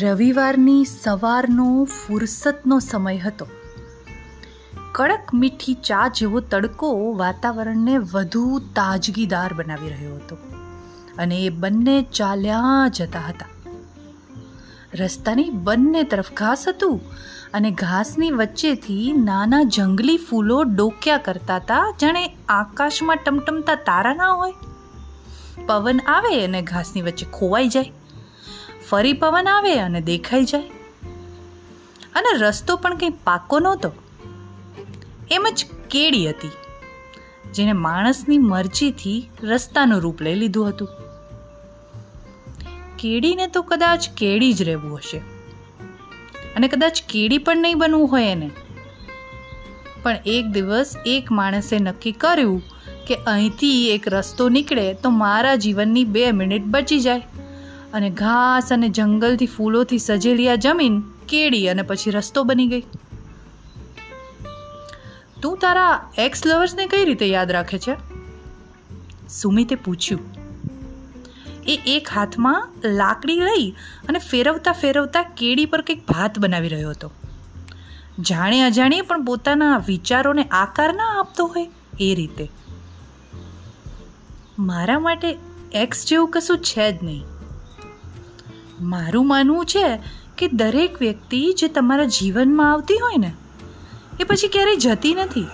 રવિવારની સવારનો ફુરસતનો સમય હતો. કડક મીઠી ચા જેવો તડકો વાતાવરણને વધુ તાજગીદાર બનાવી રહ્યો હતો અને એ બંને ચાલ્યા જતા હતા. રસ્તાની બંને તરફ ઘાસ હતું અને ઘાસની વચ્ચેથી નાના જંગલી ફૂલો ડોક્યા કરતા હતા જાણે આકાશમાં ટમટમતા તારા ના હોય. પવન આવે અને ઘાસની વચ્ચે ખોવાઈ જાય. ફરી પવન આવે અને દેખાઈ જાય. અને રસ્તો પણ કંઈ પાકો નહોતો. એમ જ કેડી હતી જેને માણસની મરજીથી રસ્તાનું રૂપ લઈ લીધું હતું. કેડીને તો કદાચ કેડી જ રહેવું હશે. અને કદાચ કેડી પણ નહીં બનવું હોય એને. પણ એક દિવસ એક માણસે નક્કી કર્યું કે અહીંથી એક રસ્તો નીકળે તો મારા જીવનની બે મિનિટ બચી જાય. અને ઘાસ અને જંગલથી ફૂલોથી સજેલી આ જમીન કેળી અને પછી રસ્તો બની ગઈ. તું તારા એક્સ લવર્સને કઈ રીતે યાદ રાખે છે? સુમિતે પૂછ્યું. એ એક હાથમાં લાકડી લઈ અને ફેરવતા ફેરવતા કેળી પર કંઈક ભાત બનાવી રહ્યો હતો. જાણે અજાણીએ પણ પોતાના વિચારોને આકાર ના આપતો હોય એ રીતે. મારા માટે એક્સ જેવું કશું છે જ નહીં. મારું માનવું છે કે દરેક વ્યક્તિ જે તમારા જીવનમાં આવતી હોય ને, એ પછી ક્યારેય જતી નથી.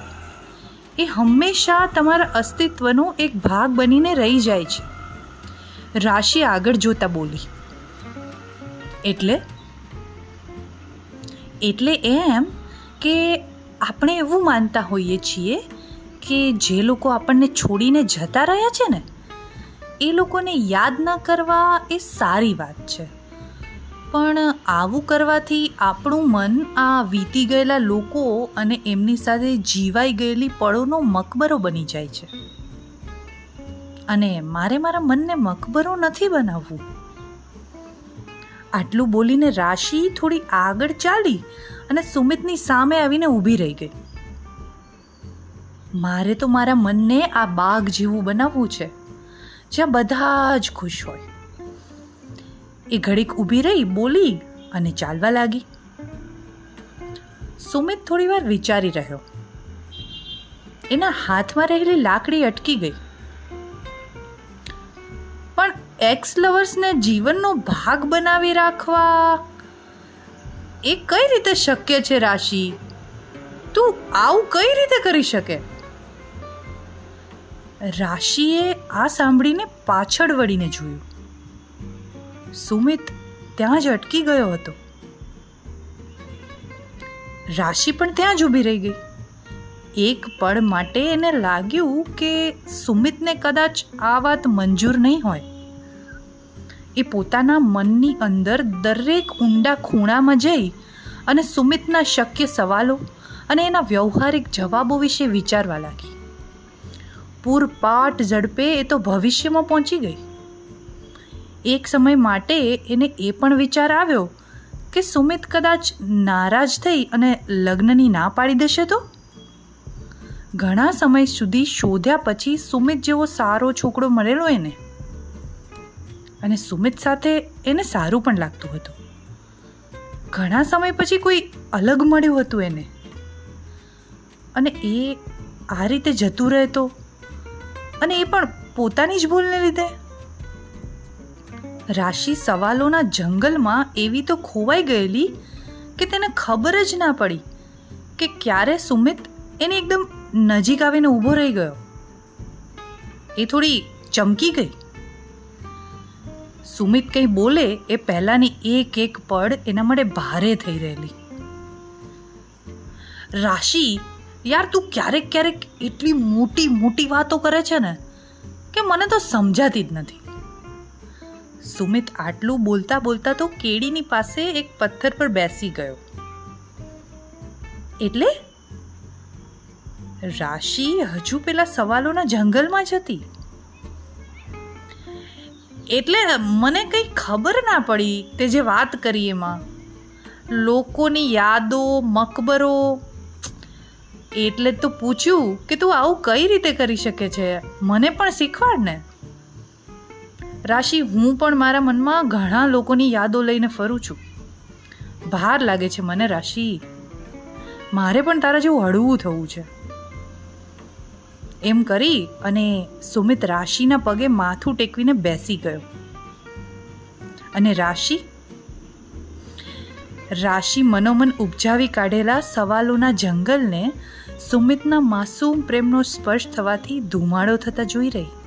એ હંમેશા તમારા અસ્તિત્વનો એક ભાગ બનીને રહી જાય છે. રાશિ આગળ જોતા બોલી. એટલે? એટલે એમ કે આપણે એવું માનતા હોઈએ છીએ કે જે લોકો આપણને છોડીને જતા રહ્યા છે ને એ લોકોને યાદ ન કરવા એ સારી વાત છે. પણ આવું કરવાથી આપણું મન આ વીતી ગયેલા લોકો અને એમની સાથે જીવાઈ ગયેલી પળોનો મકબરો બની જાય છે. અને મારે મારા મનને મકબરો નથી બનાવવું. આટલું બોલીને રાશિ થોડી આગળ ચાલી અને સુમિતની સામે આવીને ઊભી રહી ગઈ. મારે તો મારા મનને આ બાગ જેવું બનાવવું છે. જ્યાં બધા જ ખુશ હોય. એ ઘડીક ઊભી રહી, બોલી અને ચાલવા લાગી. સુમિત થોડી વાર વિચારી રહ્યો. એના હાથમાં રહેલી લાકડી અટકી ગઈ. પણ એક્સ લવર્સને જીવનનો ભાગ બનાવી રાખવા એ કઈ રીતે શક્ય છે, રાશિ? તું આવું કઈ રીતે કરી શકે? રાશિએ આ સાંભળીને પાછળ વળીને જોયું. સુમિત ત્યાં જ અટકી ગયો હતો. રાશિ પણ ત્યાં જ ઊભી રહી ગઈ. એક પળ માટે એને લાગ્યું કે સુમિતને કદાચ આ વાત મંજૂર નહીં હોય. એ પોતાના મનની અંદર દરેક ઊંડા ખૂણામાં જઈ અને સુમિતના શક્ય સવાલો અને એના વ્યવહારિક જવાબો વિશે વિચારવા લાગી. પૂરપાટ ઝડપે એ તો ભવિષ્યમાં પહોંચી ગઈ. એક સમય માટે એને એ પણ વિચાર આવ્યો કે સુમિત કદાચ નારાજ થઈ અને લગ્નની ના પાડી દેશે તો? ઘણા સમય સુધી શોધ્યા પછી સુમિત જેવો સારો છોકરો મળેલો એને. અને સુમિત સાથે એને સારું પણ લાગતું હતું. ઘણા સમય પછી કોઈ અલગ મળ્યું હતું એને. અને એ આ રીતે જતું રહેતો અને એ પણ પોતાની જ ભૂલને લીધે? રાશિ સવાલોના જંગલમાં એવી તો ખોવાઈ ગયેલી કે તેને ખબર જ ના પડી કે ક્યારે સુમિત એને એકદમ નજીક આવીને ઊભો રહી ગયો. એ થોડી ચમકી ગઈ. સુમિત કંઈ બોલે એ પહેલાંની એક એક પડ એના માટે ભારે થઈ રહેલી. રાશિ યાર, તું ક્યારેક ક્યારેક એટલી મોટી મોટી વાતો કરે છે ને કે મને તો સમજાતી જ નથી. સુમિત આટલું બોલતા બોલતા તો કેડીની પાસે એક પથ્થર પર બેસી ગયો. એટલે? રાશિ હજુ પેલા સવાલોના જંગલમાં જ હતી. એટલે મને કંઈ ખબર ના પડી તે જે વાત કરી એમાં. લોકોની યાદો, મકબરો એટલે જ તો પૂછ્યું કે તું આવું કઈ રીતે કરી શકે છે? મને પણ શીખવાડ ને. રાશિ, હું પણ મારા મનમાં ઘણા લોકોની યાદો લઈને ફરું છું. ભાર લાગે છે મને, રાશિ. મારે પણ તારા જેવું હળવું થવું છે. એમ કરી અને સુમિત રાશિના પગે માથું ટેકવીને બેસી ગયો. અને રાશિ રાશિ મનોમન ઉપજાવી કાઢેલા સવાલોના જંગલને સુમિતના માસૂમ પ્રેમનો સ્પર્શ થવાથી ધુમાડો થતા જોઈ રહી.